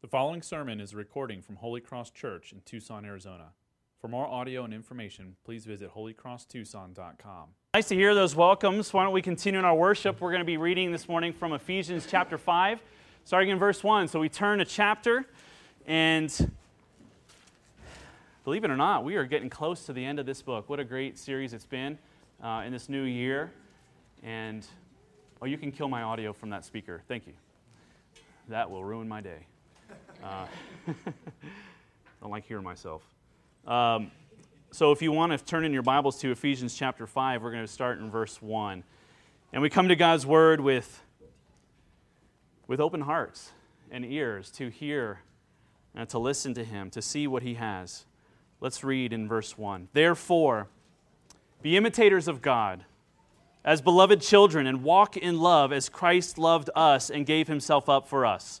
The following sermon is a recording from Holy Cross Church in Tucson, Arizona. For more audio and information, please visit holycrosstucson.com. Nice to hear those welcomes. Why don't we continue in our worship? We're going to be reading this morning from Ephesians chapter 5, starting in verse 1. So we turn a chapter, and believe it or not, we are getting close to the end of this book. What a great series it's been uh, in this new year. And, oh, you can kill my audio from that speaker. Thank you. That will ruin my day. Uh, don't like hearing myself. Um, so, if you want to turn in your Bibles to Ephesians chapter 5, we're going to start in verse 1. And we come to God's Word with, with open hearts and ears to hear and to listen to Him, to see what He has. Let's read in verse 1. Therefore, be imitators of God as beloved children and walk in love as Christ loved us and gave Himself up for us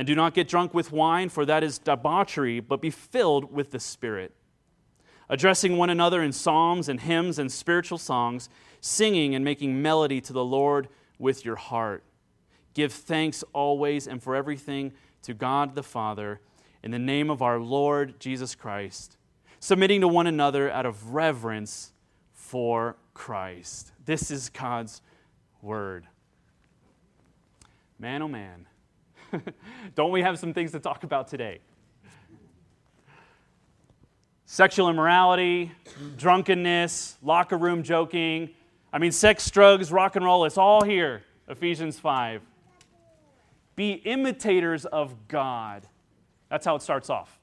And do not get drunk with wine, for that is debauchery, but be filled with the Spirit. Addressing one another in psalms and hymns and spiritual songs, singing and making melody to the Lord with your heart. Give thanks always and for everything to God the Father, in the name of our Lord Jesus Christ, submitting to one another out of reverence for Christ. This is God's word. Man, oh man. Don't we have some things to talk about today? Sexual immorality, drunkenness, locker room joking. I mean, sex, drugs, rock and roll, it's all here. Ephesians 5. Be imitators of God. That's how it starts off.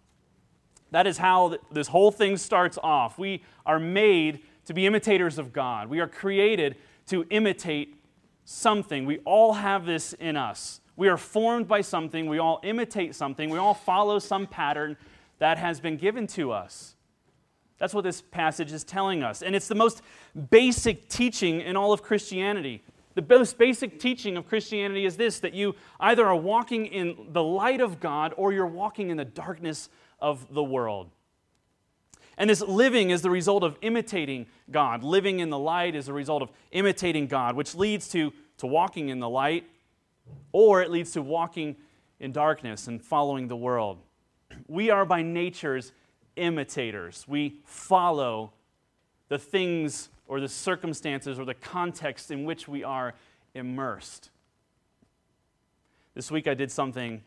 That is how this whole thing starts off. We are made to be imitators of God. We are created to imitate something. We all have this in us. We are formed by something, we all imitate something, we all follow some pattern that has been given to us. That's what this passage is telling us. And it's the most basic teaching in all of Christianity. The most basic teaching of Christianity is this that you either are walking in the light of God or you're walking in the darkness of the world. And this living is the result of imitating God. Living in the light is the result of imitating God, which leads to, to walking in the light or it leads to walking in darkness and following the world. We are by nature's imitators. We follow the things or the circumstances or the context in which we are immersed. This week I did something,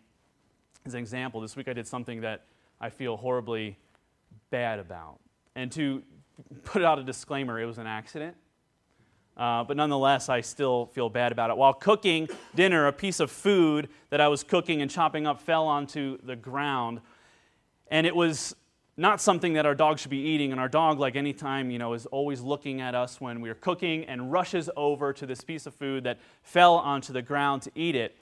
as an example, this week I did something that I feel horribly bad about. And to put out a disclaimer, it was an accident. Uh, but nonetheless, I still feel bad about it. While cooking dinner, a piece of food that I was cooking and chopping up fell onto the ground. And it was not something that our dog should be eating. And our dog, like any time, you know, is always looking at us when we're cooking and rushes over to this piece of food that fell onto the ground to eat it.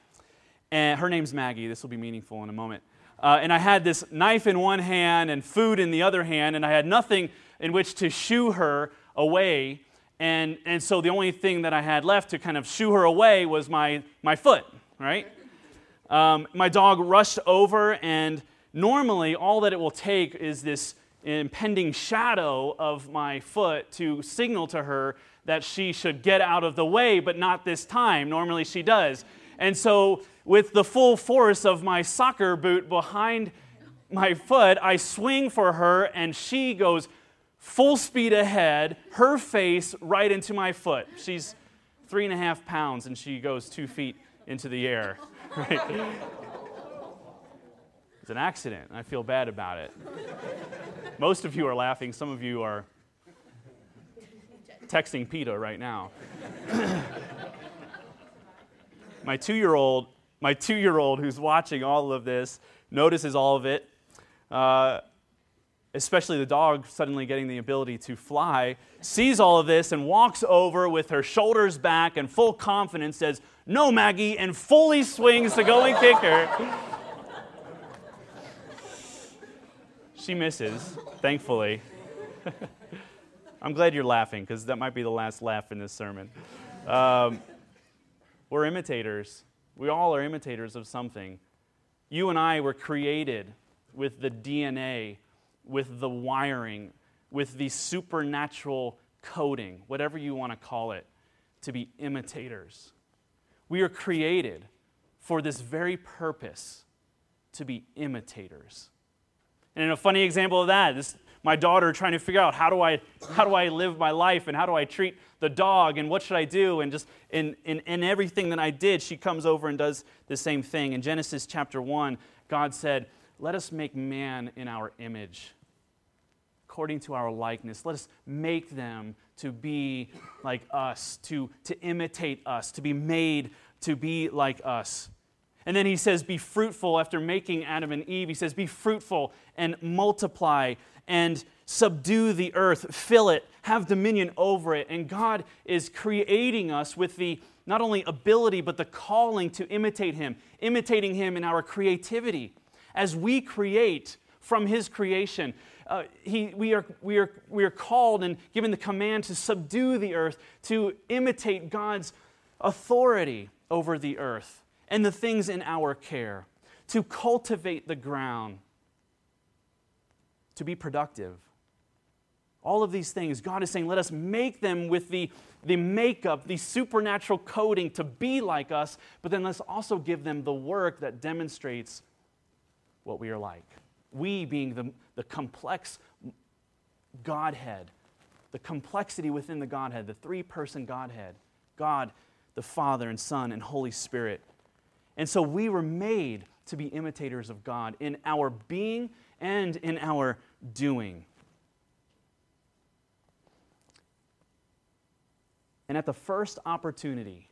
And her name's Maggie. This will be meaningful in a moment. Uh, and I had this knife in one hand and food in the other hand, and I had nothing in which to shoo her away and, and so the only thing that I had left to kind of shoo her away was my, my foot, right? Um, my dog rushed over and normally, all that it will take is this impending shadow of my foot to signal to her that she should get out of the way, but not this time. Normally, she does. And so, with the full force of my soccer boot behind my foot, I swing for her, and she goes full speed ahead, her face right into my foot. She's three and a half pounds, and she goes two feet into the air. Right? It's an accident, and I feel bad about it. Most of you are laughing, some of you are texting PETA right now. my two year old, my two year old who's watching all of this notices all of it. Uh, especially the dog suddenly getting the ability to fly, sees all of this and walks over with her shoulders back and full confidence, says, No, Maggie, and fully swings to go and kick her. she misses, thankfully. I'm glad you're laughing because that might be the last laugh in this sermon. Um, we're imitators. We all are imitators of something. You and I were created with the DNA with the wiring, with the supernatural coding, whatever you want to call it, to be imitators. We are created for this very purpose to be imitators. And in a funny example of that, this my daughter trying to figure out how do I how do I live my life and how do I treat the dog and what should I do and just in, in, in everything that I did, she comes over and does the same thing. In Genesis chapter one, God said, Let us make man in our image according to our likeness. Let us make them to be like us, to, to imitate us, to be made to be like us. And then he says, Be fruitful after making Adam and Eve. He says, Be fruitful and multiply and subdue the earth, fill it, have dominion over it. And God is creating us with the not only ability, but the calling to imitate Him, imitating Him in our creativity. As we create from His creation, uh, he, we, are, we, are, we are called and given the command to subdue the earth, to imitate God's authority over the earth and the things in our care, to cultivate the ground, to be productive. All of these things, God is saying, let us make them with the, the makeup, the supernatural coding to be like us, but then let's also give them the work that demonstrates what we are like. We being the, the complex Godhead, the complexity within the Godhead, the three person Godhead God, the Father, and Son, and Holy Spirit. And so we were made to be imitators of God in our being and in our doing. And at the first opportunity,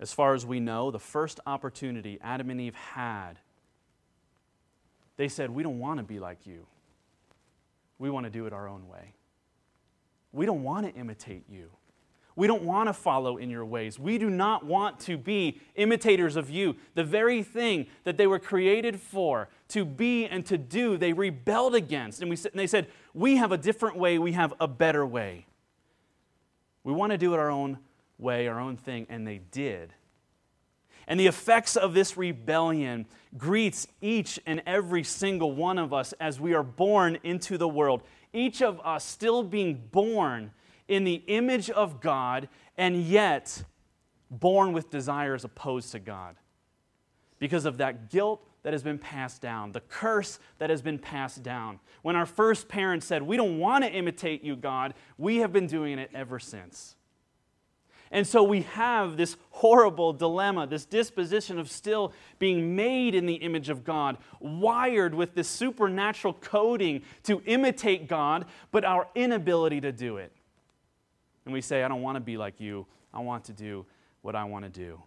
as far as we know, the first opportunity Adam and Eve had they said, We don't want to be like you. We want to do it our own way. We don't want to imitate you. We don't want to follow in your ways. We do not want to be imitators of you. The very thing that they were created for, to be and to do, they rebelled against. And, we, and they said, We have a different way, we have a better way. We want to do it our own way, our own thing, and they did. And the effects of this rebellion greets each and every single one of us as we are born into the world. Each of us still being born in the image of God and yet born with desires opposed to God. Because of that guilt that has been passed down, the curse that has been passed down. When our first parents said, We don't want to imitate you, God, we have been doing it ever since. And so we have this horrible dilemma, this disposition of still being made in the image of God, wired with this supernatural coding to imitate God, but our inability to do it. And we say, I don't want to be like you, I want to do what I want to do.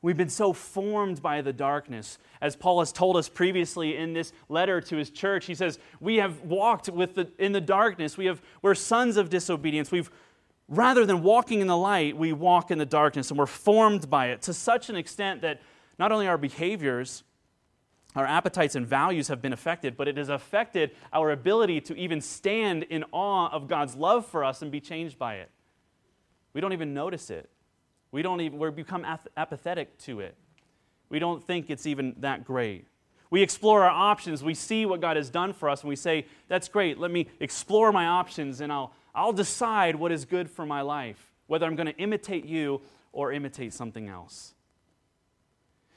We've been so formed by the darkness. As Paul has told us previously in this letter to his church, he says, We have walked with the, in the darkness. We have, we're sons of disobedience. We've Rather than walking in the light, we walk in the darkness and we're formed by it to such an extent that not only our behaviors, our appetites and values have been affected, but it has affected our ability to even stand in awe of God's love for us and be changed by it. We don't even notice it. We don't even we become apathetic to it. We don't think it's even that great. We explore our options. We see what God has done for us, and we say, That's great. Let me explore my options, and I'll, I'll decide what is good for my life, whether I'm going to imitate you or imitate something else.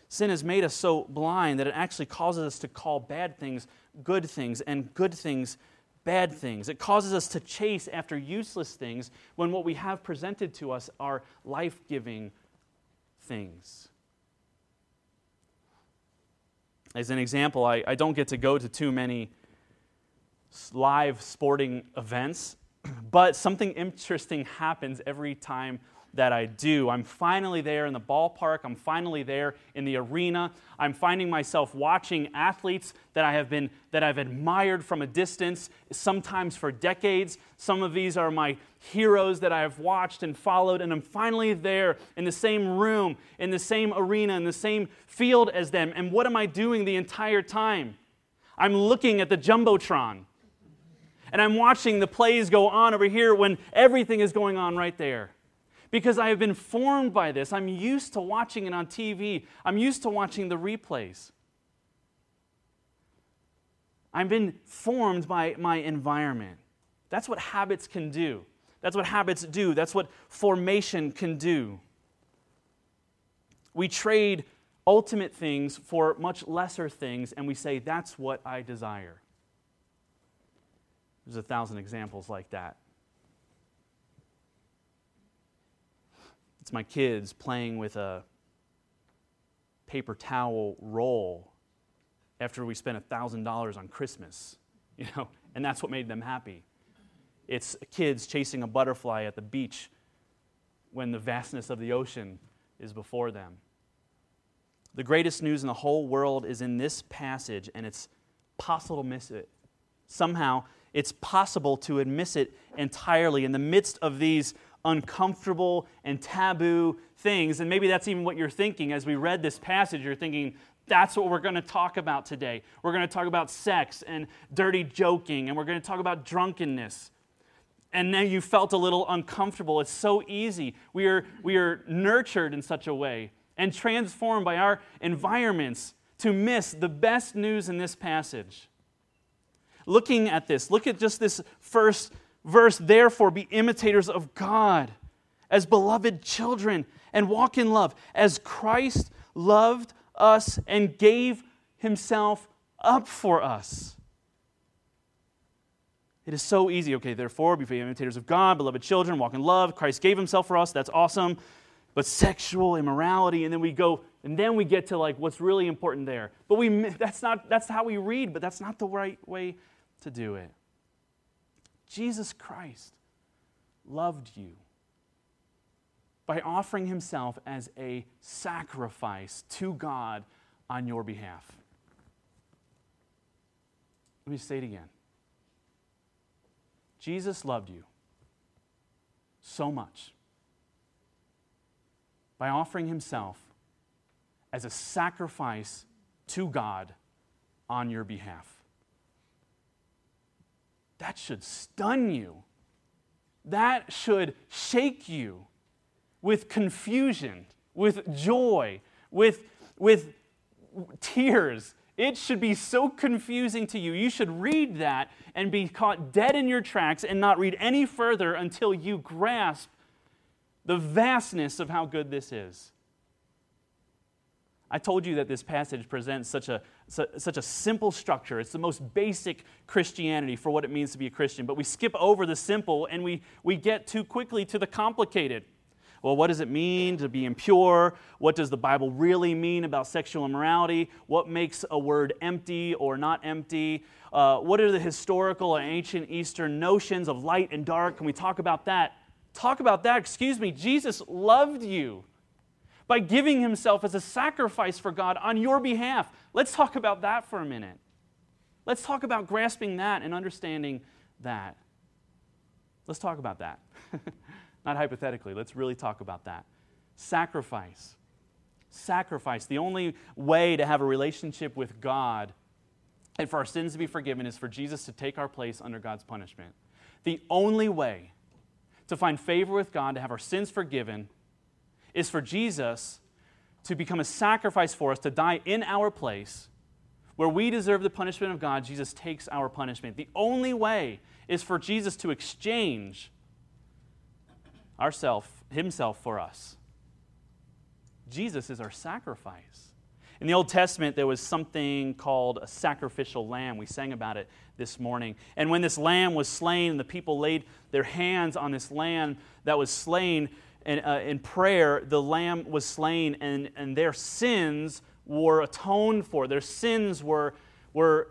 Sin has made us so blind that it actually causes us to call bad things good things and good things bad things. It causes us to chase after useless things when what we have presented to us are life giving things. As an example, I, I don't get to go to too many live sporting events, but something interesting happens every time that I do. I'm finally there in the ballpark. I'm finally there in the arena. I'm finding myself watching athletes that I have been that I've admired from a distance, sometimes for decades. Some of these are my heroes that I have watched and followed, and I'm finally there in the same room, in the same arena, in the same field as them. And what am I doing the entire time? I'm looking at the jumbotron. And I'm watching the plays go on over here when everything is going on right there because I have been formed by this. I'm used to watching it on TV, I'm used to watching the replays. I've been formed by my environment. That's what habits can do. That's what habits do. That's what formation can do. We trade ultimate things for much lesser things, and we say, That's what I desire. There's a thousand examples like that. It's my kids playing with a paper towel roll after we spent $1,000 on Christmas, you know, and that's what made them happy. It's kids chasing a butterfly at the beach when the vastness of the ocean is before them. The greatest news in the whole world is in this passage, and it's possible to miss it. Somehow, it's possible to miss it entirely in the midst of these uncomfortable and taboo things. And maybe that's even what you're thinking as we read this passage. You're thinking, that's what we're going to talk about today. We're going to talk about sex and dirty joking, and we're going to talk about drunkenness. And now you felt a little uncomfortable. It's so easy. We are, we are nurtured in such a way and transformed by our environments to miss the best news in this passage. Looking at this, look at just this first verse, therefore, be imitators of God as beloved children and walk in love, as Christ loved us and gave himself up for us. It is so easy. Okay, therefore, be imitators of God, beloved children, walk in love. Christ gave himself for us. That's awesome. But sexual immorality, and then we go, and then we get to like what's really important there. But we that's not that's how we read, but that's not the right way to do it. Jesus Christ loved you by offering himself as a sacrifice to God on your behalf. Let me say it again. Jesus loved you so much by offering himself as a sacrifice to God on your behalf. That should stun you. That should shake you with confusion, with joy, with, with tears. It should be so confusing to you. You should read that and be caught dead in your tracks and not read any further until you grasp the vastness of how good this is. I told you that this passage presents such a, such a simple structure. It's the most basic Christianity for what it means to be a Christian. But we skip over the simple and we, we get too quickly to the complicated. Well, what does it mean to be impure? What does the Bible really mean about sexual immorality? What makes a word empty or not empty? Uh, what are the historical and ancient Eastern notions of light and dark? Can we talk about that? Talk about that. Excuse me. Jesus loved you by giving himself as a sacrifice for God on your behalf. Let's talk about that for a minute. Let's talk about grasping that and understanding that. Let's talk about that. Not hypothetically, let's really talk about that. Sacrifice. Sacrifice. The only way to have a relationship with God and for our sins to be forgiven is for Jesus to take our place under God's punishment. The only way to find favor with God, to have our sins forgiven, is for Jesus to become a sacrifice for us, to die in our place, Where we deserve the punishment of God, Jesus takes our punishment. The only way is for Jesus to exchange ourself, himself for us. Jesus is our sacrifice. In the Old Testament, there was something called a sacrificial lamb. We sang about it this morning. And when this lamb was slain and the people laid their hands on this lamb that was slain in, uh, in prayer, the lamb was slain and, and their sins were atoned for. Their sins were, were,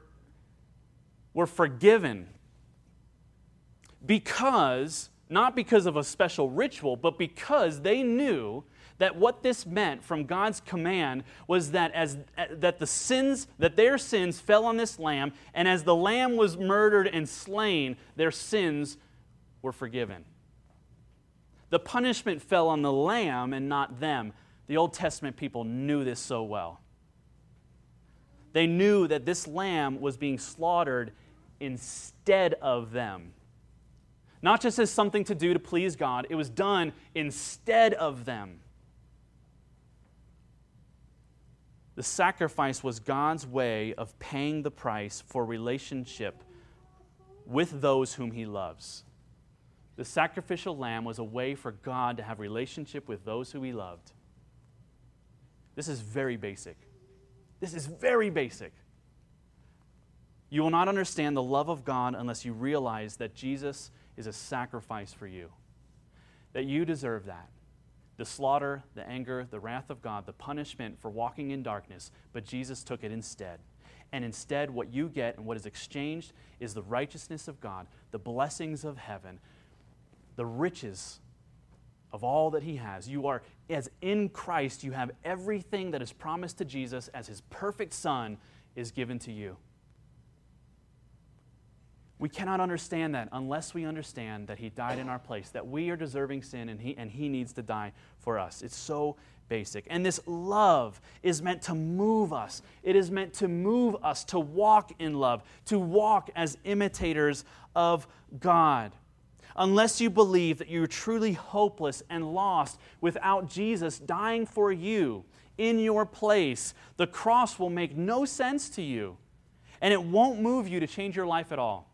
were forgiven. Because, not because of a special ritual, but because they knew that what this meant from God's command was that as that the sins that their sins fell on this lamb and as the lamb was murdered and slain their sins were forgiven. The punishment fell on the lamb and not them. The Old Testament people knew this so well. They knew that this lamb was being slaughtered instead of them. Not just as something to do to please God, it was done instead of them. The sacrifice was God's way of paying the price for relationship with those whom he loves. The sacrificial lamb was a way for God to have relationship with those who he loved. This is very basic. This is very basic. You will not understand the love of God unless you realize that Jesus is a sacrifice for you, that you deserve that the slaughter, the anger, the wrath of God, the punishment for walking in darkness, but Jesus took it instead. And instead, what you get and what is exchanged is the righteousness of God, the blessings of heaven, the riches of all that He has. You are, as in Christ, you have everything that is promised to Jesus as His perfect Son is given to you. We cannot understand that unless we understand that He died in our place, that we are deserving sin and He, and he needs to die for us. It's so basic. And this love is meant to move us. It is meant to move us to walk in love, to walk as imitators of God. Unless you believe that you're truly hopeless and lost without Jesus dying for you in your place, the cross will make no sense to you. And it won't move you to change your life at all.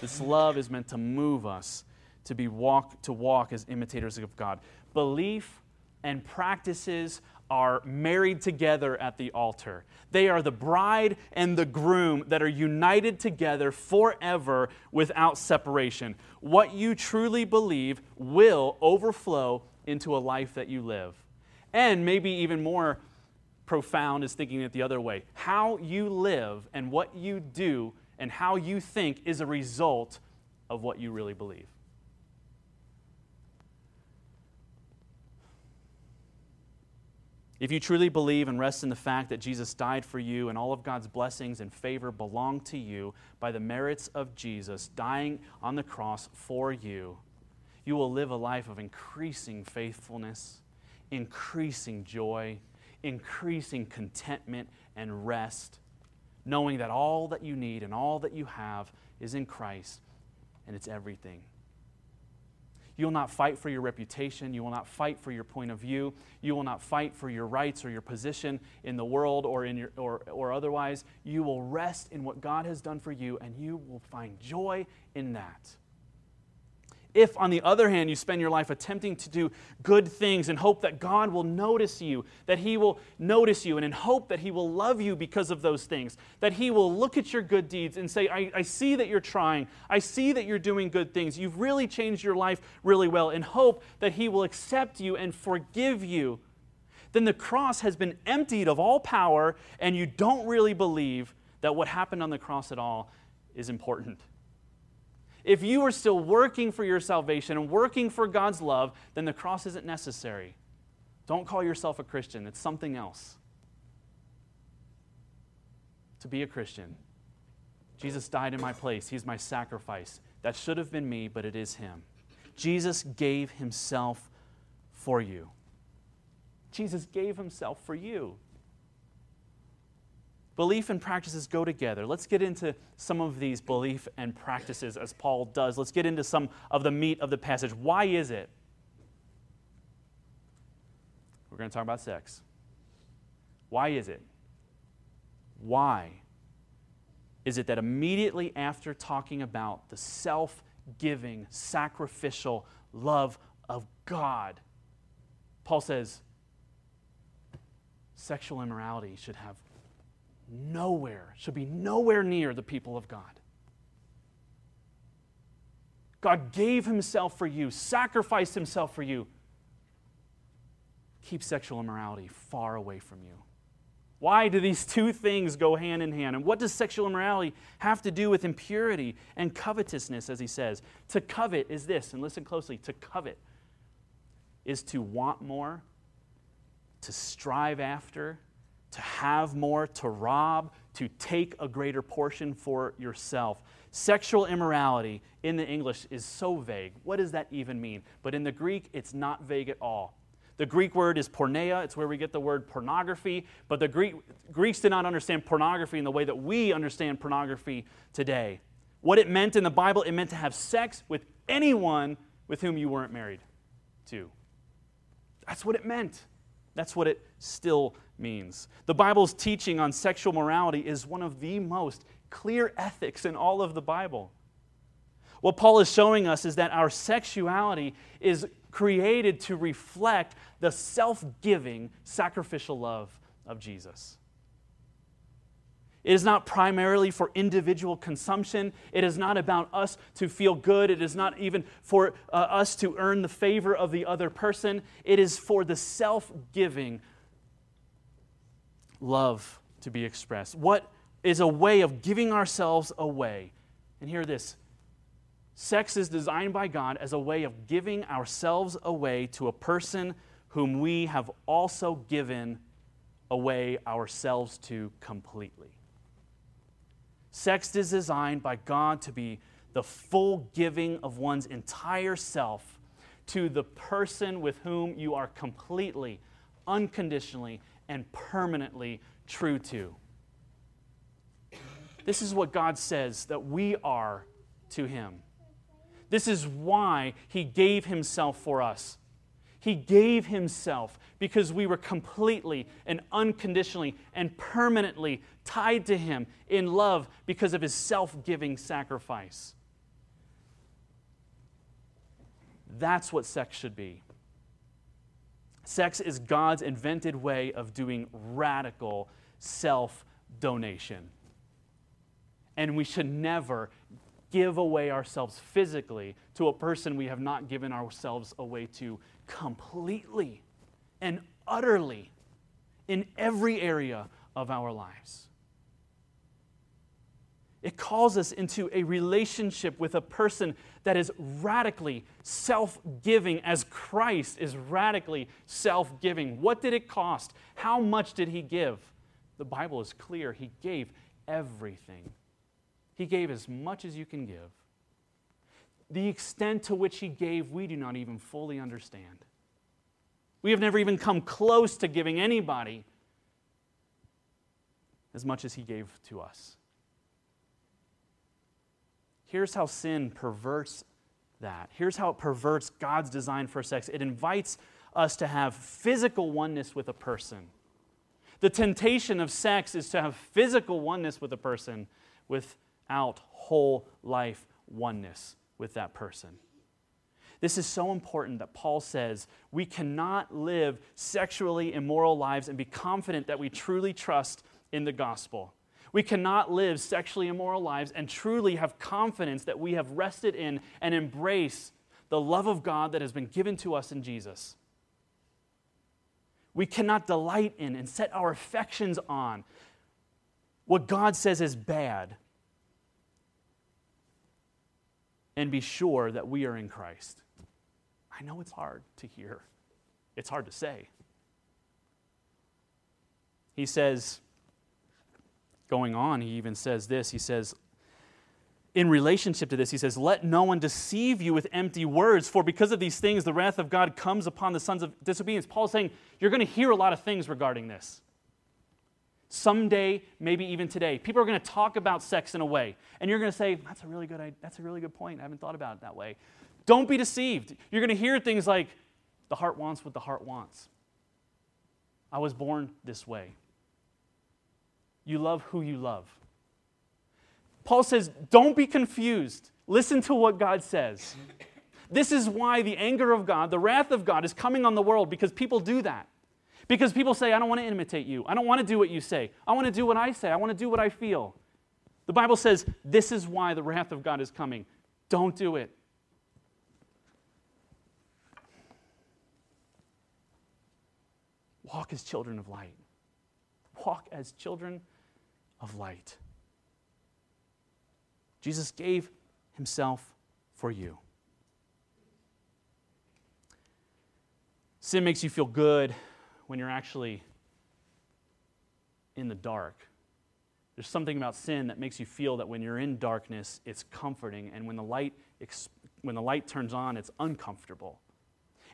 This love is meant to move us to be walk to walk as imitators of God. Belief and practices are married together at the altar. They are the bride and the groom that are united together forever without separation. What you truly believe will overflow into a life that you live. And maybe even more profound is thinking it the other way. How you live and what you do and how you think is a result of what you really believe. If you truly believe and rest in the fact that Jesus died for you and all of God's blessings and favor belong to you by the merits of Jesus dying on the cross for you, you will live a life of increasing faithfulness, increasing joy, increasing contentment and rest knowing that all that you need and all that you have is in Christ and it's everything. You will not fight for your reputation. You will not fight for your point of view. You will not fight for your rights or your position in the world or, in your, or, or otherwise. You will rest in what God has done for you and you will find joy in that. If, on the other hand, you spend your life attempting to do good things and hope that God will notice you, that He will notice you, and in hope that He will love you because of those things, that He will look at your good deeds and say, I, I see that you're trying, I see that you're doing good things, you've really changed your life really well, in hope that He will accept you and forgive you, then the cross has been emptied of all power, and you don't really believe that what happened on the cross at all is important. If you are still working for your salvation and working for God's love, then the cross isn't necessary. Don't call yourself a Christian, it's something else. To be a Christian, Jesus died in my place, He's my sacrifice. That should have been me, but it is Him. Jesus gave Himself for you. Jesus gave Himself for you. Belief and practices go together. Let's get into some of these belief and practices as Paul does. Let's get into some of the meat of the passage. Why is it? We're going to talk about sex. Why is it Why is it that immediately after talking about the self giving, sacrificial love of God, Paul says sexual immorality should have nowhere, should be nowhere near the people of God. God gave himself for you, sacrificed himself for you. Keep sexual immorality far away from you. Why do these two things go hand in hand? And what does sexual immorality have to do with impurity and covetousness, as he says? To covet is this, and listen closely to covet is to want more, to strive after, to have more, to rob, to take a greater portion for yourself. Sexual immorality in the English is so vague. What does that even mean? But in the Greek, it's not vague at all. The Greek word is porneia. It's where we get the word pornography. But the Greek, Greeks did not understand pornography in the way that we understand pornography today. What it meant in the Bible, it meant to have sex with anyone with whom you weren't married to. That's what it meant. That's what it still means. The Bible's teaching on sexual morality is one of the most clear ethics in all of the Bible. What Paul is showing us is that our sexuality is created to reflect the self giving, sacrificial love of Jesus. It is not primarily for individual consumption. It is not about us to feel good. It is not even for uh, us to earn the favor of the other person. It is for the self giving love to be expressed. What is a way of giving ourselves away? And hear this sex is designed by God as a way of giving ourselves away to a person whom we have also given away ourselves to completely. Sex is designed by God to be the full giving of one's entire self to the person with whom you are completely, unconditionally, and permanently true to. This is what God says that we are to Him. This is why He gave Himself for us. He gave Himself because we were completely and unconditionally and permanently tied to Him in love because of His self giving sacrifice. That's what sex should be. Sex is God's invented way of doing radical self donation. And we should never give away ourselves physically to a person we have not given ourselves away to completely and utterly in every area of our lives. It calls us into a relationship with a person that is radically self giving, as Christ is radically self giving. What did it cost? How much did he give? The Bible is clear. He gave everything, he gave as much as you can give. The extent to which he gave, we do not even fully understand. We have never even come close to giving anybody as much as he gave to us. Here's how sin perverts that. Here's how it perverts God's design for sex it invites us to have physical oneness with a person. The temptation of sex is to have physical oneness with a person without whole life oneness with that person. This is so important that Paul says we cannot live sexually immoral lives and be confident that we truly trust in the gospel. We cannot live sexually immoral lives and truly have confidence that we have rested in and embrace the love of God that has been given to us in Jesus. We cannot delight in and set our affections on what God says is bad and be sure that we are in Christ. I know it's hard to hear, it's hard to say. He says, going on, he even says this. He says, in relationship to this, he says, Let no one deceive you with empty words, for because of these things, the wrath of God comes upon the sons of disobedience. Paul's saying, You're going to hear a lot of things regarding this. Someday, maybe even today, people are going to talk about sex in a way, and you're going to say, That's a really good, that's a really good point. I haven't thought about it that way. Don't be deceived. You're going to hear things like, The heart wants what the heart wants. I was born this way. You love who you love. Paul says, don't be confused. Listen to what God says. This is why the anger of God, the wrath of God, is coming on the world because people do that. Because people say, I don't want to imitate you. I don't want to do what you say. I want to do what I say. I want to do what I feel. The Bible says this is why the wrath of God is coming. Don't do it. Walk as children of light. Walk as children of light. Jesus gave himself for you. Sin makes you feel good when you're actually in the dark. There's something about sin that makes you feel that when you're in darkness, it's comforting, and when the light, when the light turns on, it's uncomfortable.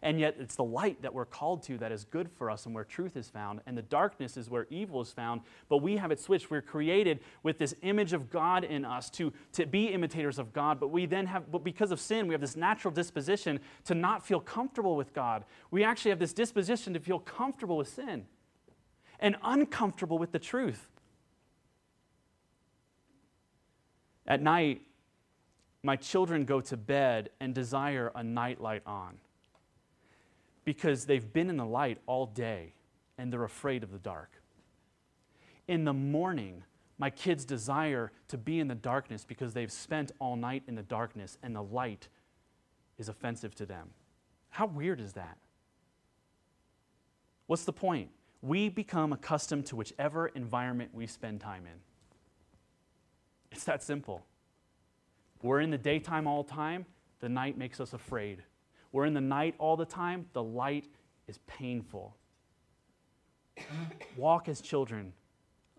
And yet, it's the light that we're called to that is good for us and where truth is found. And the darkness is where evil is found. But we have it switched. We're created with this image of God in us to, to be imitators of God. But we then have, but because of sin, we have this natural disposition to not feel comfortable with God. We actually have this disposition to feel comfortable with sin and uncomfortable with the truth. At night, my children go to bed and desire a nightlight on because they've been in the light all day and they're afraid of the dark. In the morning, my kids desire to be in the darkness because they've spent all night in the darkness and the light is offensive to them. How weird is that? What's the point? We become accustomed to whichever environment we spend time in. It's that simple. We're in the daytime all the time, the night makes us afraid. We're in the night all the time, the light is painful. Walk as children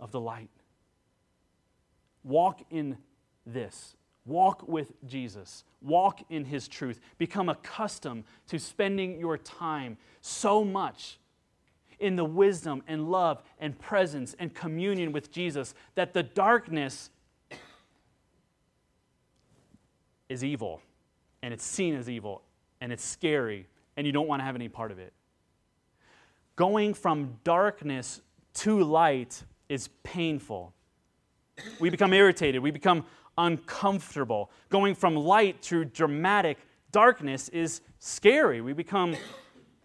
of the light. Walk in this. Walk with Jesus. Walk in his truth. Become accustomed to spending your time so much in the wisdom and love and presence and communion with Jesus that the darkness is evil and it's seen as evil and it's scary and you don't want to have any part of it. Going from darkness to light is painful. We become irritated, we become uncomfortable. Going from light to dramatic darkness is scary. We become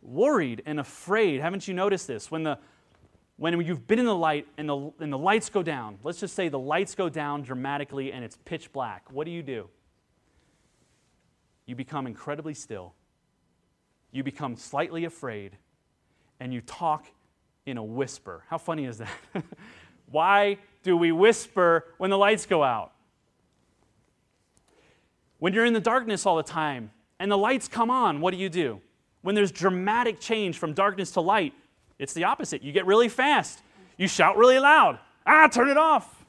worried and afraid. Haven't you noticed this? When the when you've been in the light and the, and the lights go down, let's just say the lights go down dramatically and it's pitch black, what do you do? You become incredibly still. You become slightly afraid, and you talk in a whisper. How funny is that? Why do we whisper when the lights go out? When you're in the darkness all the time and the lights come on, what do you do? When there's dramatic change from darkness to light, it's the opposite. You get really fast. You shout really loud. Ah, turn it off.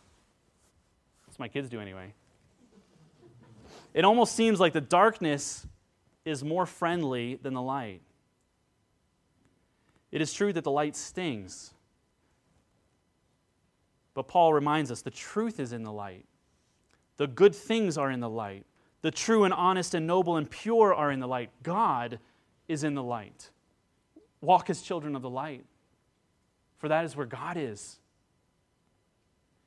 That's what my kids do anyway it almost seems like the darkness is more friendly than the light. It is true that the light stings. But Paul reminds us the truth is in the light. The good things are in the light. The true and honest and noble and pure are in the light. God is in the light. Walk as children of the light, for that is where God is.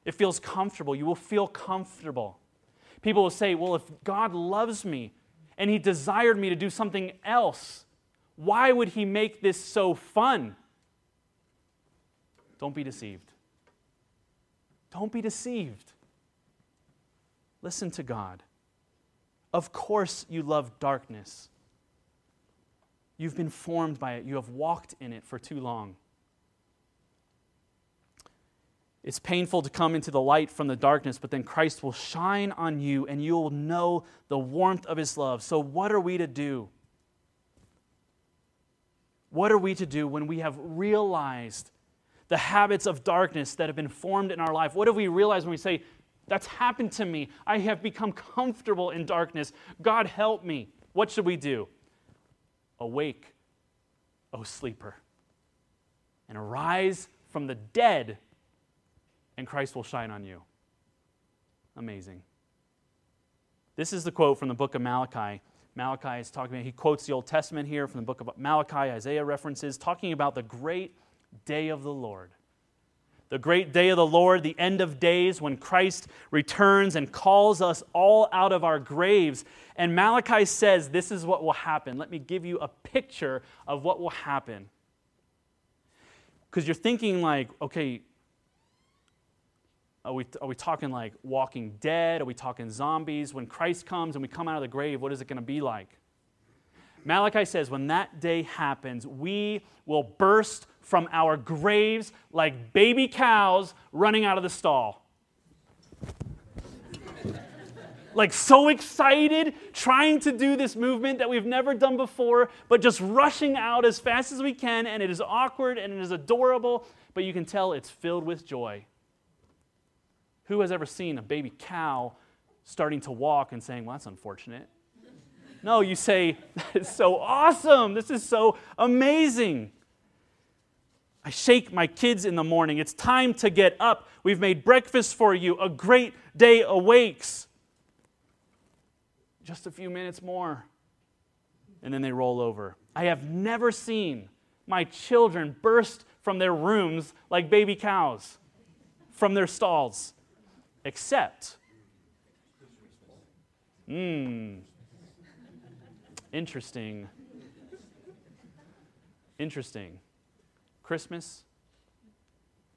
It feels comfortable. You will feel comfortable. People will say, well, if God loves me and He desired me to do something else, why would He make this so fun? Don't be deceived. Don't be deceived. Listen to God. Of course, you love darkness. You've been formed by it, you have walked in it for too long. It's painful to come into the light from the darkness, but then Christ will shine on you and you will know the warmth of his love. So, what are we to do? What are we to do when we have realized the habits of darkness that have been formed in our life? What have we realized when we say, That's happened to me? I have become comfortable in darkness. God help me. What should we do? Awake, O sleeper, and arise from the dead and Christ will shine on you. Amazing. This is the quote from the book of Malachi. Malachi is talking about, he quotes the Old Testament here from the book of Malachi, Isaiah references, talking about the great day of the Lord. the great day of the Lord, the end of days, when Christ returns and calls us all out of our graves. And Malachi says, This is what will happen. Let me give you a picture of what will happen. Because you're thinking, like, okay, are we, are we talking like walking dead? Are we talking zombies? When Christ comes and we come out of the grave, what is it going to be like? Malachi says, when that day happens, we will burst from our graves like baby cows running out of the stall. like so excited, trying to do this movement that we've never done before, but just rushing out as fast as we can, and it is awkward and it is adorable, but you can tell it's filled with joy. Who has ever seen a baby cow starting to walk and saying, Well, that's unfortunate? No, you say, It's so awesome. This is so amazing. I shake my kids in the morning. It's time to get up. We've made breakfast for you. A great day awakes. Just a few minutes more. And then they roll over. I have never seen my children burst from their rooms like baby cows from their stalls except. Hmm. Interesting. Interesting. Christmas,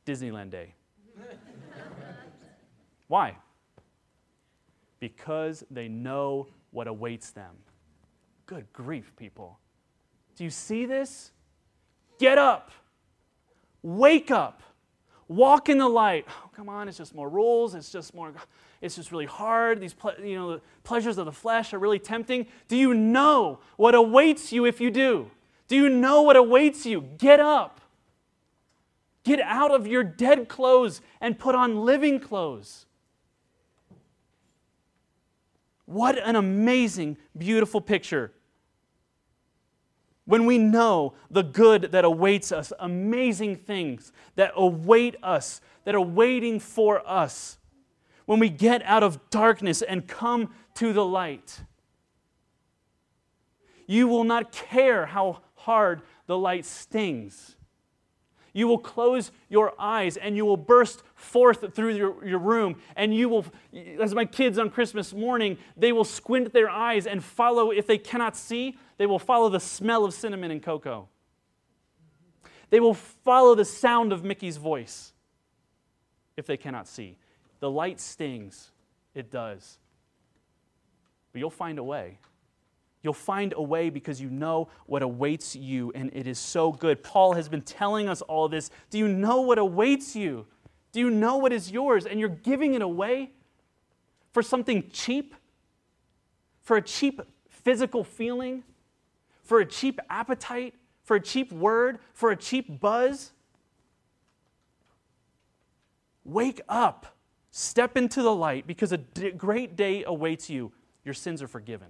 Disneyland Day. Why? Because they know what awaits them. Good grief, people. Do you see this? Get up. Wake up. Walk in the light. Oh, come on, it's just more rules. It's just more, it's just really hard. These, ple- you know, the pleasures of the flesh are really tempting. Do you know what awaits you if you do? Do you know what awaits you? Get up. Get out of your dead clothes and put on living clothes. What an amazing, beautiful picture when we know the good that awaits us, amazing things that await us, that are waiting for us, when we get out of darkness and come to the light, you will not care how hard the light stings. You will close your eyes and you will burst forth through your, your room. And you will, as my kids on Christmas morning, they will squint their eyes and follow, if they cannot see, they will follow the smell of cinnamon and cocoa. They will follow the sound of Mickey's voice if they cannot see. The light stings, it does. But you'll find a way. You'll find a way because you know what awaits you, and it is so good. Paul has been telling us all this. Do you know what awaits you? Do you know what is yours? And you're giving it away for something cheap? For a cheap physical feeling? For a cheap appetite? For a cheap word? For a cheap buzz? Wake up. Step into the light because a great day awaits you. Your sins are forgiven.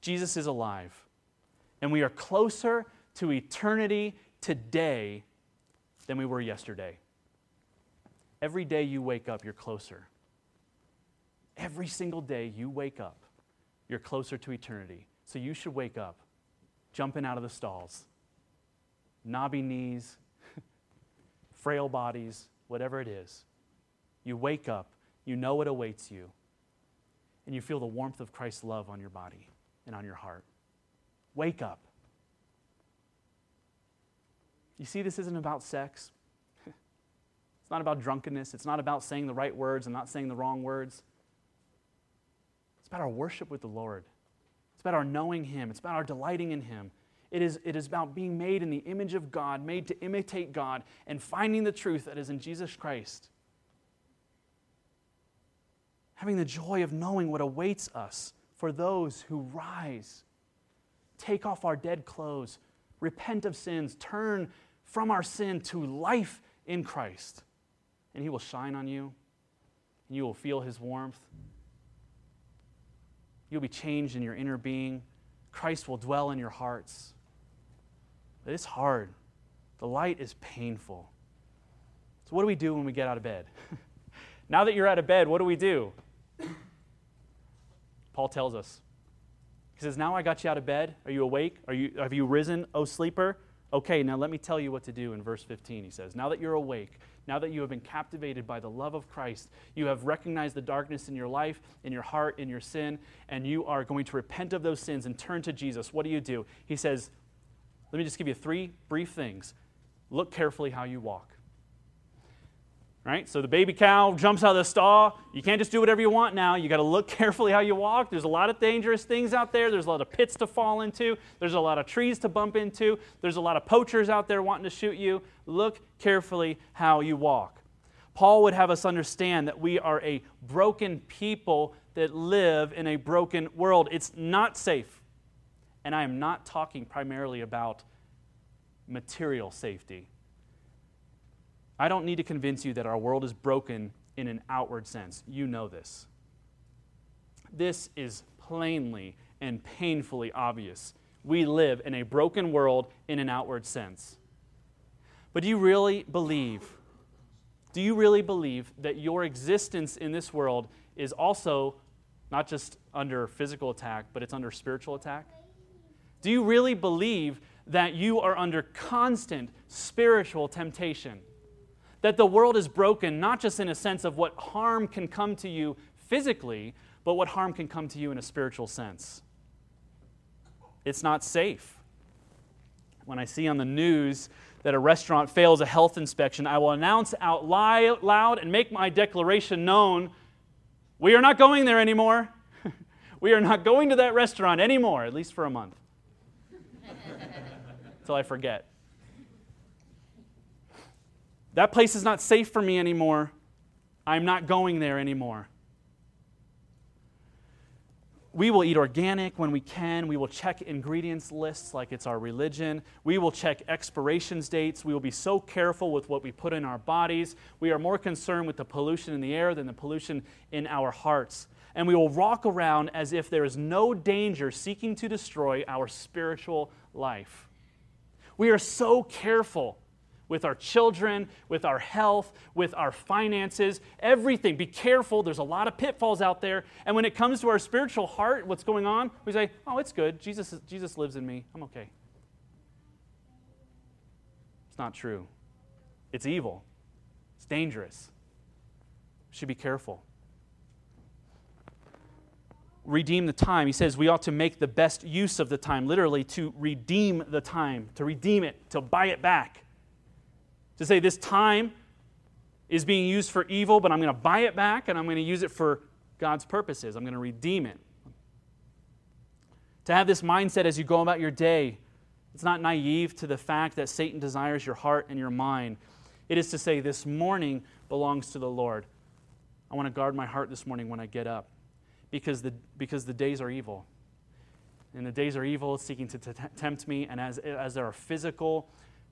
Jesus is alive. And we are closer to eternity today than we were yesterday. Every day you wake up, you're closer. Every single day you wake up, you're closer to eternity. So you should wake up, jumping out of the stalls, knobby knees, frail bodies, whatever it is. You wake up, you know what awaits you, and you feel the warmth of Christ's love on your body and on your heart. Wake up. You see, this isn't about sex. it's not about drunkenness. It's not about saying the right words and not saying the wrong words. It's about our worship with the Lord. It's about our knowing Him. It's about our delighting in Him. It is, it is about being made in the image of God, made to imitate God, and finding the truth that is in Jesus Christ. Having the joy of knowing what awaits us for those who rise. Take off our dead clothes, repent of sins, turn from our sin to life in Christ. And He will shine on you, and you will feel His warmth. You'll be changed in your inner being. Christ will dwell in your hearts. But it's hard. The light is painful. So, what do we do when we get out of bed? now that you're out of bed, what do we do? Paul tells us. He says, Now I got you out of bed. Are you awake? Are you, have you risen, O sleeper? Okay, now let me tell you what to do in verse 15. He says, Now that you're awake, now that you have been captivated by the love of Christ, you have recognized the darkness in your life, in your heart, in your sin, and you are going to repent of those sins and turn to Jesus. What do you do? He says, Let me just give you three brief things. Look carefully how you walk right? So the baby cow jumps out of the stall. You can't just do whatever you want now. You got to look carefully how you walk. There's a lot of dangerous things out there. There's a lot of pits to fall into. There's a lot of trees to bump into. There's a lot of poachers out there wanting to shoot you. Look carefully how you walk. Paul would have us understand that we are a broken people that live in a broken world. It's not safe. And I am not talking primarily about material safety. I don't need to convince you that our world is broken in an outward sense. You know this. This is plainly and painfully obvious. We live in a broken world in an outward sense. But do you really believe? Do you really believe that your existence in this world is also not just under physical attack, but it's under spiritual attack? Do you really believe that you are under constant spiritual temptation? That the world is broken, not just in a sense of what harm can come to you physically, but what harm can come to you in a spiritual sense. It's not safe. When I see on the news that a restaurant fails a health inspection, I will announce out loud and make my declaration known we are not going there anymore. we are not going to that restaurant anymore, at least for a month. Until I forget. That place is not safe for me anymore. I'm not going there anymore. We will eat organic when we can. We will check ingredients lists like it's our religion. We will check expirations dates. We will be so careful with what we put in our bodies. We are more concerned with the pollution in the air than the pollution in our hearts. And we will walk around as if there is no danger seeking to destroy our spiritual life. We are so careful with our children, with our health, with our finances, everything. Be careful. There's a lot of pitfalls out there. And when it comes to our spiritual heart, what's going on, we say, oh, it's good. Jesus, Jesus lives in me. I'm okay. It's not true. It's evil. It's dangerous. We should be careful. Redeem the time. He says we ought to make the best use of the time, literally, to redeem the time, to redeem it, to buy it back to say this time is being used for evil, but I'm going to buy it back and I'm going to use it for God's purposes. I'm going to redeem it. To have this mindset as you go about your day, it's not naive to the fact that Satan desires your heart and your mind. It is to say, This morning belongs to the Lord. I want to guard my heart this morning when I get up because the, because the days are evil. And the days are evil, seeking to t- tempt me. And as, as there are physical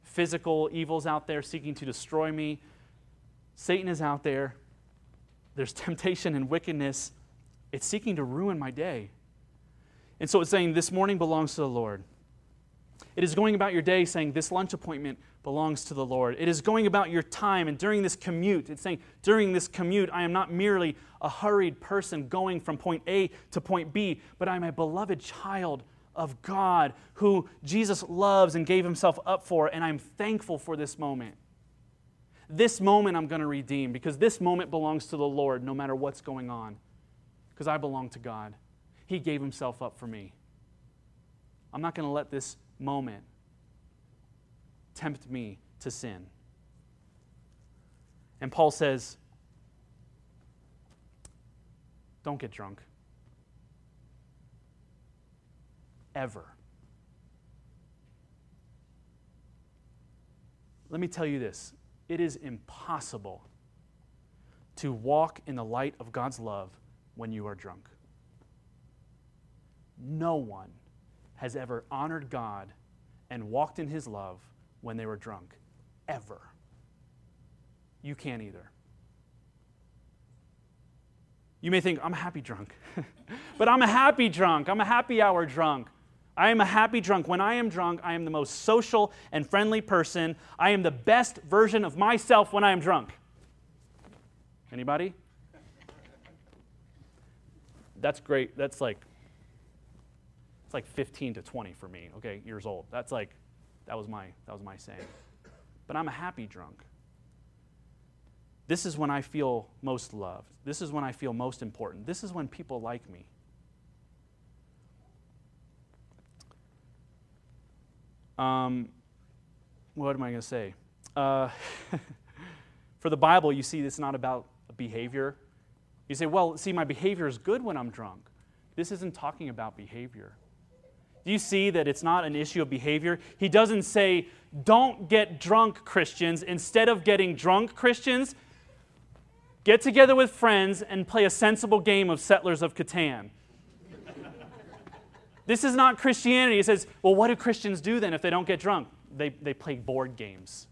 physical evils out there seeking to destroy me. Satan is out there. There's temptation and wickedness. It's seeking to ruin my day. And so it's saying, This morning belongs to the Lord. It is going about your day saying, This lunch appointment belongs to the Lord. It is going about your time and during this commute. It's saying, During this commute, I am not merely a hurried person going from point A to point B, but I'm a beloved child of God who Jesus loves and gave himself up for, and I'm thankful for this moment. This moment I'm going to redeem because this moment belongs to the Lord no matter what's going on, because I belong to God. He gave himself up for me. I'm not going to let this moment tempt me to sin. And Paul says, Don't get drunk. Ever. Let me tell you this it is impossible to walk in the light of God's love when you are drunk. No one has ever honored God and walked in his love when they were drunk, ever. You can't either. You may think, I'm happy drunk. but I'm a happy drunk. I'm a happy hour drunk. I am a happy drunk. When I am drunk, I am the most social and friendly person. I am the best version of myself when I am drunk. Anybody? That's great. That's like it's like 15 to 20 for me, okay, years old. That's like That was my, that was my saying. But I'm a happy drunk. This is when I feel most loved. This is when I feel most important. This is when people like me. Um, what am I going to say? Uh, for the Bible, you see, it's not about behavior. You say, well, see, my behavior is good when I'm drunk. This isn't talking about behavior. Do you see that it's not an issue of behavior? He doesn't say, don't get drunk, Christians. Instead of getting drunk, Christians, get together with friends and play a sensible game of Settlers of Catan. This is not Christianity. It says, well, what do Christians do then if they don't get drunk? They, they play board games.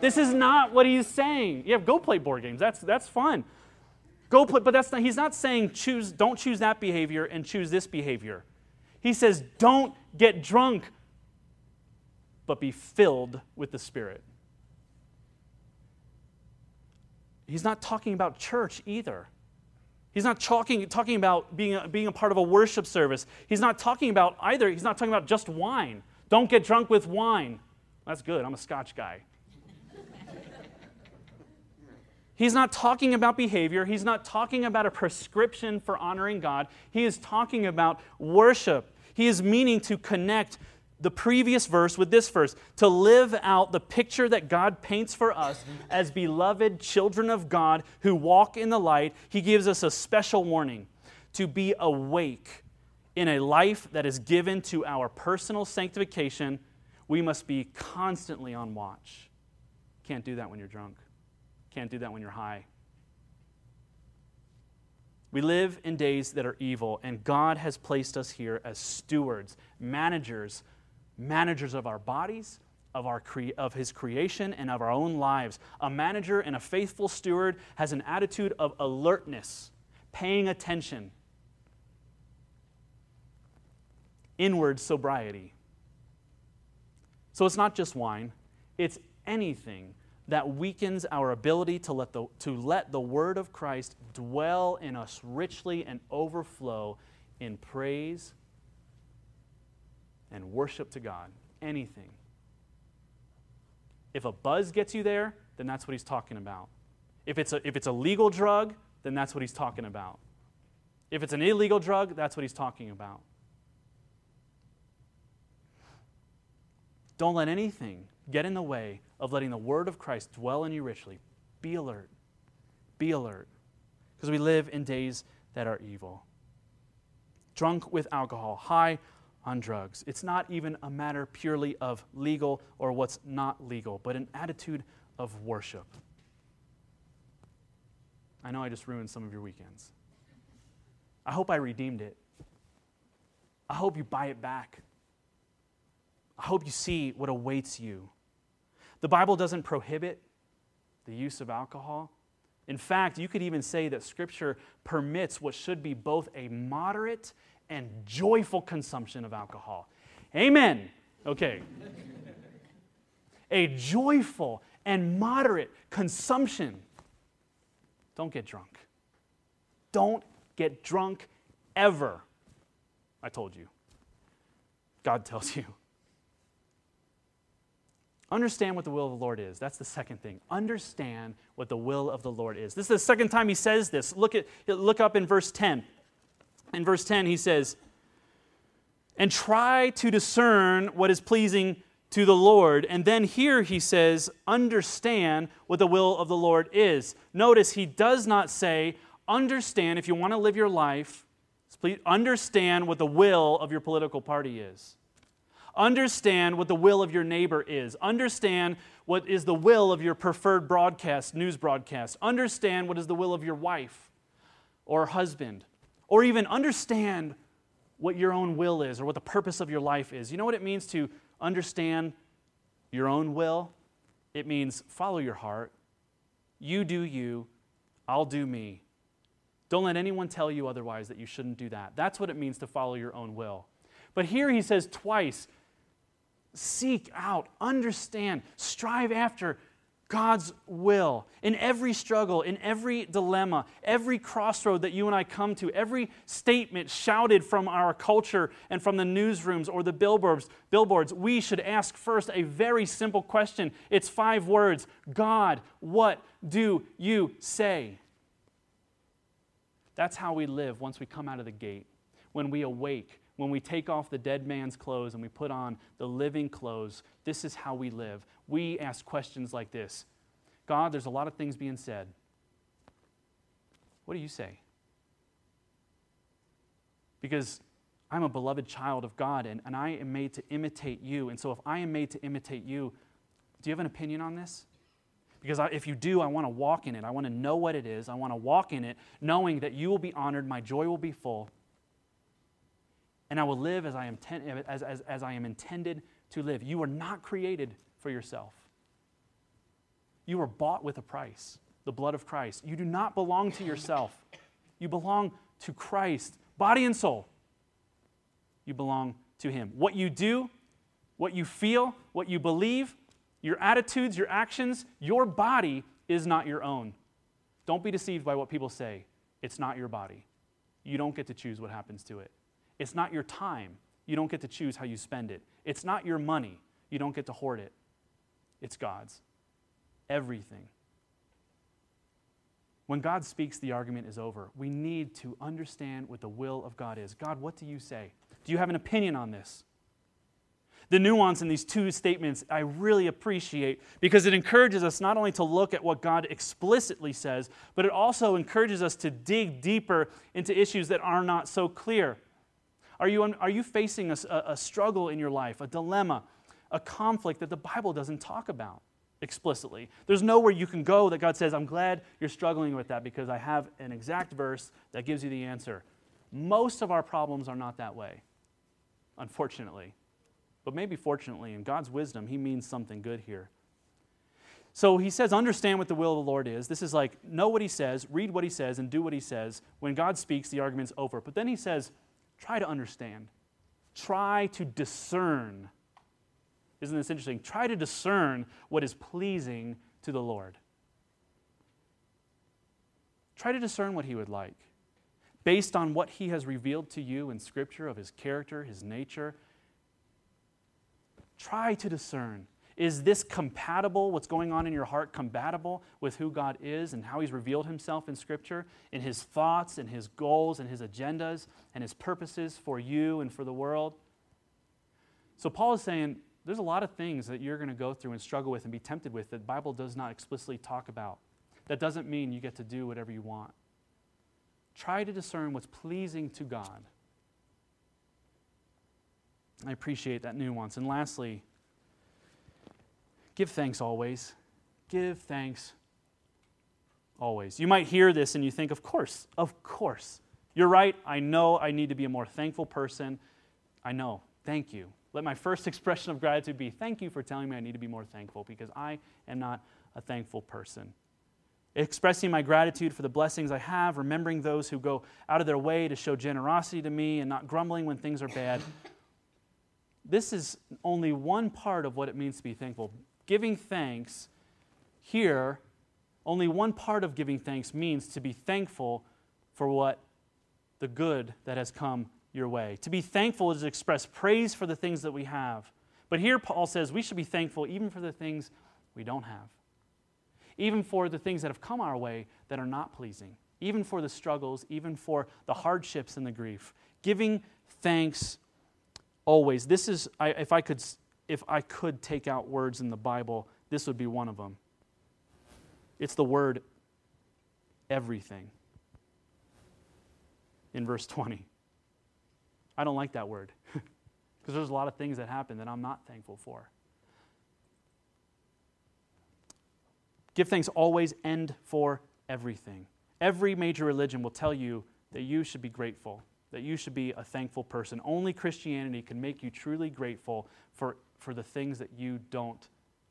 This is not what he's saying. Yeah, go play board games. That's, that's fun. Go play, but that's not, he's not saying choose, don't choose that behavior and choose this behavior. He says, don't get drunk, but be filled with the Spirit. He's not talking about church either. He's not talking, talking about being a, being a part of a worship service. He's not talking about either, he's not talking about just wine. Don't get drunk with wine. That's good. I'm a scotch guy. He's not talking about behavior. He's not talking about a prescription for honoring God. He is talking about worship. He is meaning to connect the previous verse with this verse, to live out the picture that God paints for us as beloved children of God who walk in the light. He gives us a special warning to be awake in a life that is given to our personal sanctification. We must be constantly on watch. Can't do that when you're drunk. Can't do that when you're high. We live in days that are evil, and God has placed us here as stewards, managers, managers of our bodies, of, our cre- of His creation, and of our own lives. A manager and a faithful steward has an attitude of alertness, paying attention, inward sobriety. So it's not just wine, it's anything that weakens our ability to let, the, to let the word of Christ dwell in us richly and overflow in praise and worship to God. Anything. If a buzz gets you there, then that's what he's talking about. If it's a, if it's a legal drug, then that's what he's talking about. If it's an illegal drug, that's what he's talking about. Don't let anything get in the way of letting the word of Christ dwell in you richly. Be alert. Be alert. Because we live in days that are evil. Drunk with alcohol, high on drugs. It's not even a matter purely of legal or what's not legal, but an attitude of worship. I know I just ruined some of your weekends. I hope I redeemed it. I hope you buy it back. I hope you see what awaits you. The Bible doesn't prohibit the use of alcohol. In fact, you could even say that Scripture permits what should be both a moderate and joyful consumption of alcohol. Amen. Okay. a joyful and moderate consumption. Don't get drunk. Don't get drunk ever. I told you. God tells you. Understand what the will of the Lord is. That's the second thing. Understand what the will of the Lord is. This is the second time he says this. Look, at, look up in verse 10. In verse 10, he says, And try to discern what is pleasing to the Lord. And then here he says, Understand what the will of the Lord is. Notice he does not say, Understand if you want to live your life, please understand what the will of your political party is. Understand what the will of your neighbor is. Understand what is the will of your preferred broadcast, news broadcast. Understand what is the will of your wife or husband. Or even understand what your own will is or what the purpose of your life is. You know what it means to understand your own will? It means follow your heart. You do you, I'll do me. Don't let anyone tell you otherwise that you shouldn't do that. That's what it means to follow your own will. But here he says twice seek out, understand, strive after God's will in every struggle, in every dilemma, every crossroad that you and I come to, every statement shouted from our culture and from the newsrooms or the billboards, billboards, we should ask first a very simple question. It's five words God, what do you say? That's how we live once we come out of the gate. When we awake, when we take off the dead man's clothes and we put on the living clothes, this is how we live. We ask questions like this God, there's a lot of things being said. What do you say? Because I'm a beloved child of God and, and I am made to imitate you. And so if I am made to imitate you, do you have an opinion on this? Because I, if you do, I want to walk in it. I want to know what it is. I want to walk in it, knowing that you will be honored, my joy will be full, and I will live as I am, ten, as, as, as I am intended to live. You are not created for yourself. You are bought with a price, the blood of Christ. You do not belong to yourself. You belong to Christ, body and soul. You belong to Him. What you do, what you feel, what you believe, your attitudes, your actions, your body is not your own. Don't be deceived by what people say. It's not your body. You don't get to choose what happens to it. It's not your time. You don't get to choose how you spend it. It's not your money. You don't get to hoard it. It's God's. Everything. When God speaks, the argument is over. We need to understand what the will of God is. God, what do you say? Do you have an opinion on this? The nuance in these two statements I really appreciate because it encourages us not only to look at what God explicitly says, but it also encourages us to dig deeper into issues that are not so clear. Are you, are you facing a, a struggle in your life, a dilemma, a conflict that the Bible doesn't talk about explicitly? There's nowhere you can go that God says, I'm glad you're struggling with that because I have an exact verse that gives you the answer. Most of our problems are not that way, unfortunately. But maybe fortunately, in God's wisdom, He means something good here. So he says, understand what the will of the Lord is. This is like, know what he says, read what he says, and do what he says. When God speaks, the argument's over. But then he says, try to understand, try to discern. Isn't this interesting? Try to discern what is pleasing to the Lord. Try to discern what he would like. Based on what he has revealed to you in Scripture of his character, his nature, Try to discern. Is this compatible, what's going on in your heart, compatible with who God is and how He's revealed Himself in Scripture, in His thoughts and His goals and His agendas and His purposes for you and for the world? So, Paul is saying there's a lot of things that you're going to go through and struggle with and be tempted with that the Bible does not explicitly talk about. That doesn't mean you get to do whatever you want. Try to discern what's pleasing to God. I appreciate that nuance. And lastly, give thanks always. Give thanks always. You might hear this and you think, of course, of course. You're right. I know I need to be a more thankful person. I know. Thank you. Let my first expression of gratitude be thank you for telling me I need to be more thankful because I am not a thankful person. Expressing my gratitude for the blessings I have, remembering those who go out of their way to show generosity to me and not grumbling when things are bad this is only one part of what it means to be thankful. Giving thanks here, only one part of giving thanks means to be thankful for what the good that has come your way. To be thankful is to express praise for the things that we have. But here Paul says we should be thankful even for the things we don't have, even for the things that have come our way that are not pleasing, even for the struggles, even for the hardships and the grief. Giving thanks always. This is, I, if, I could, if I could take out words in the Bible, this would be one of them. It's the word everything in verse 20. I don't like that word because there's a lot of things that happen that I'm not thankful for. Give thanks always and for everything. Every major religion will tell you that you should be grateful that you should be a thankful person. Only Christianity can make you truly grateful for, for the things that you don't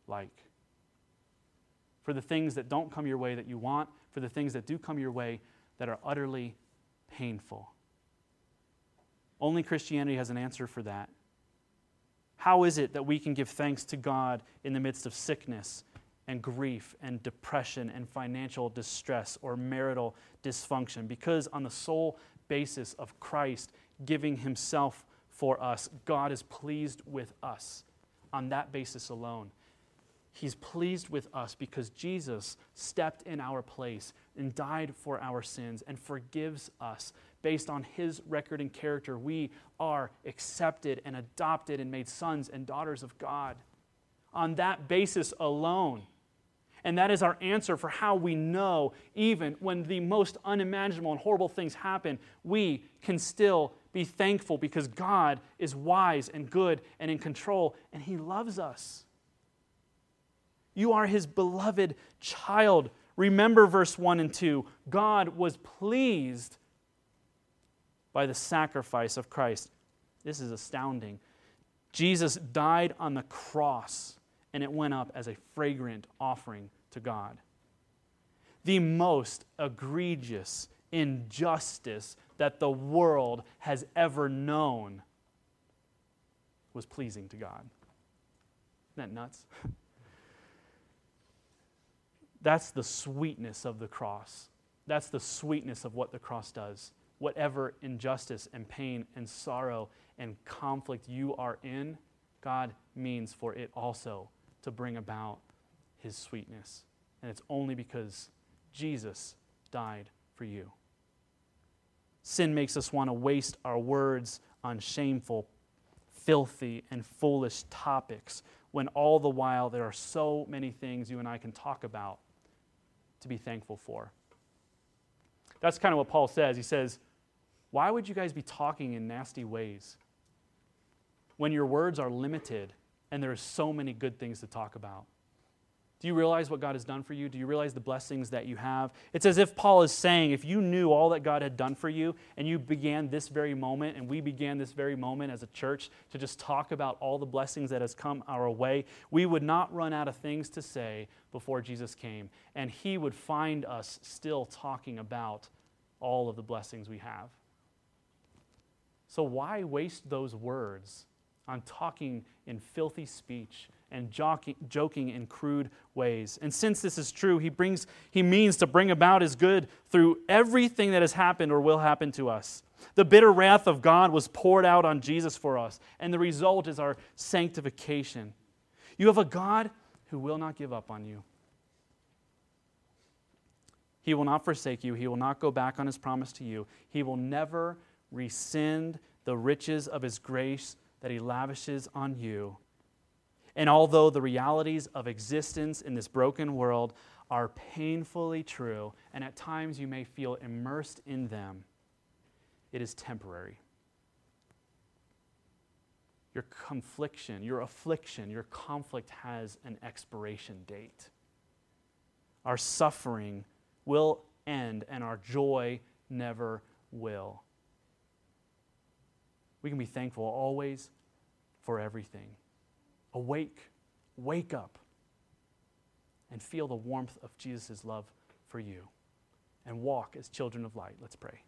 like, for the things that don't come your way that you want, for the things that do come your way that are utterly painful. Only Christianity has an answer for that. How is it that we can give thanks to God in the midst of sickness, and grief and depression and financial distress or marital dysfunction. Because on the sole basis of Christ giving himself for us, God is pleased with us on that basis alone. He's pleased with us because Jesus stepped in our place and died for our sins and forgives us. Based on his record and character, we are accepted and adopted and made sons and daughters of God. On that basis alone, and that is our answer for how we know, even when the most unimaginable and horrible things happen, we can still be thankful because God is wise and good and in control, and He loves us. You are His beloved child. Remember verse 1 and 2 God was pleased by the sacrifice of Christ. This is astounding. Jesus died on the cross and it went up as a fragrant offering to God. The most egregious injustice that the world has ever known was pleasing to God. Isn't that nuts? That's the sweetness of the cross. That's the sweetness of what the cross does. Whatever injustice and pain and sorrow and conflict you are in, God means for it also to bring about his sweetness. And it's only because Jesus died for you. Sin makes us want to waste our words on shameful, filthy, and foolish topics when all the while there are so many things you and I can talk about to be thankful for. That's kind of what Paul says. He says, Why would you guys be talking in nasty ways when your words are limited and there are so many good things to talk about. Do you realize what God has done for you? Do you realize the blessings that you have? It's as if Paul is saying, if you knew all that God had done for you and you began this very moment and we began this very moment as a church to just talk about all the blessings that has come our way, we would not run out of things to say before Jesus came. And he would find us still talking about all of the blessings we have. So why waste those words on talking in filthy speech and joking, in crude ways. And since this is true, he brings he means to bring about his good through everything that has happened or will happen to us. The bitter wrath of God was poured out on Jesus for us, and the result is our sanctification. You have a God who will not give up on you. He will not forsake you. He will not go back on his promise to you. He will never rescind the riches of his grace that He lavishes on you. And although the realities of existence in this broken world are painfully true, and at times you may feel immersed in them, it is temporary. Your confliction, your affliction, your conflict has an expiration date. Our suffering will end, and our joy never will. We can be thankful always for everything. Awake, wake up, and feel the warmth of Jesus' love for you, and walk as children of light. Let's pray.